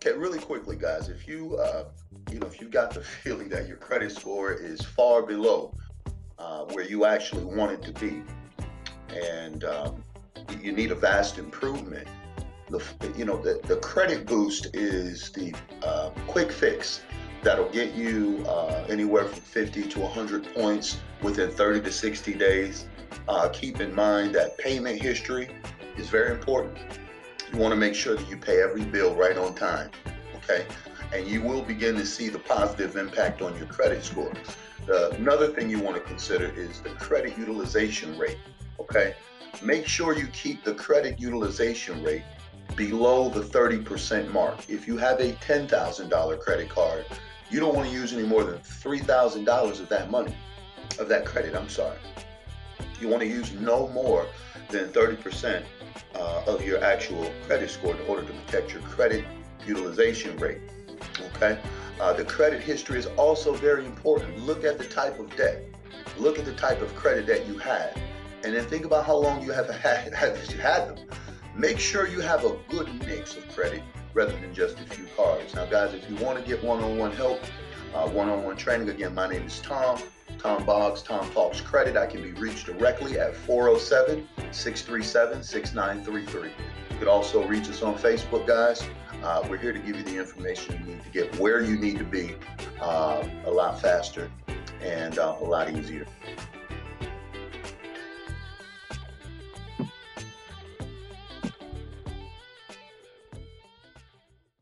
okay, really quickly, guys, if you, uh, you know, if you got the feeling that your credit score is far below uh, where you actually want it to be, and um, you need a vast improvement, the, you know, the, the credit boost is the uh, quick fix that'll get you uh, anywhere from 50 to 100 points within 30 to 60 days. Uh, keep in mind that payment history is very important. You want to make sure that you pay every bill right on time, okay? And you will begin to see the positive impact on your credit score. Uh, another thing you want to consider is the credit utilization rate, okay? Make sure you keep the credit utilization rate below the 30% mark. If you have a $10,000 credit card, you don't want to use any more than $3,000 of that money, of that credit, I'm sorry. You want to use no more than 30% uh, of your actual credit score in order to protect your credit utilization rate. Okay. Uh, the credit history is also very important. Look at the type of debt. Look at the type of credit that you had, and then think about how long you have had, have you had them. Make sure you have a good mix of credit rather than just a few cards. Now, guys, if you want to get one-on-one help, uh, one-on-one training, again, my name is Tom. Tom Boggs, Tom Talks Credit. I can be reached directly at 407 637 6933. You could also reach us on Facebook, guys. Uh, we're here to give you the information you need to get where you need to be uh, a lot faster and uh, a lot easier.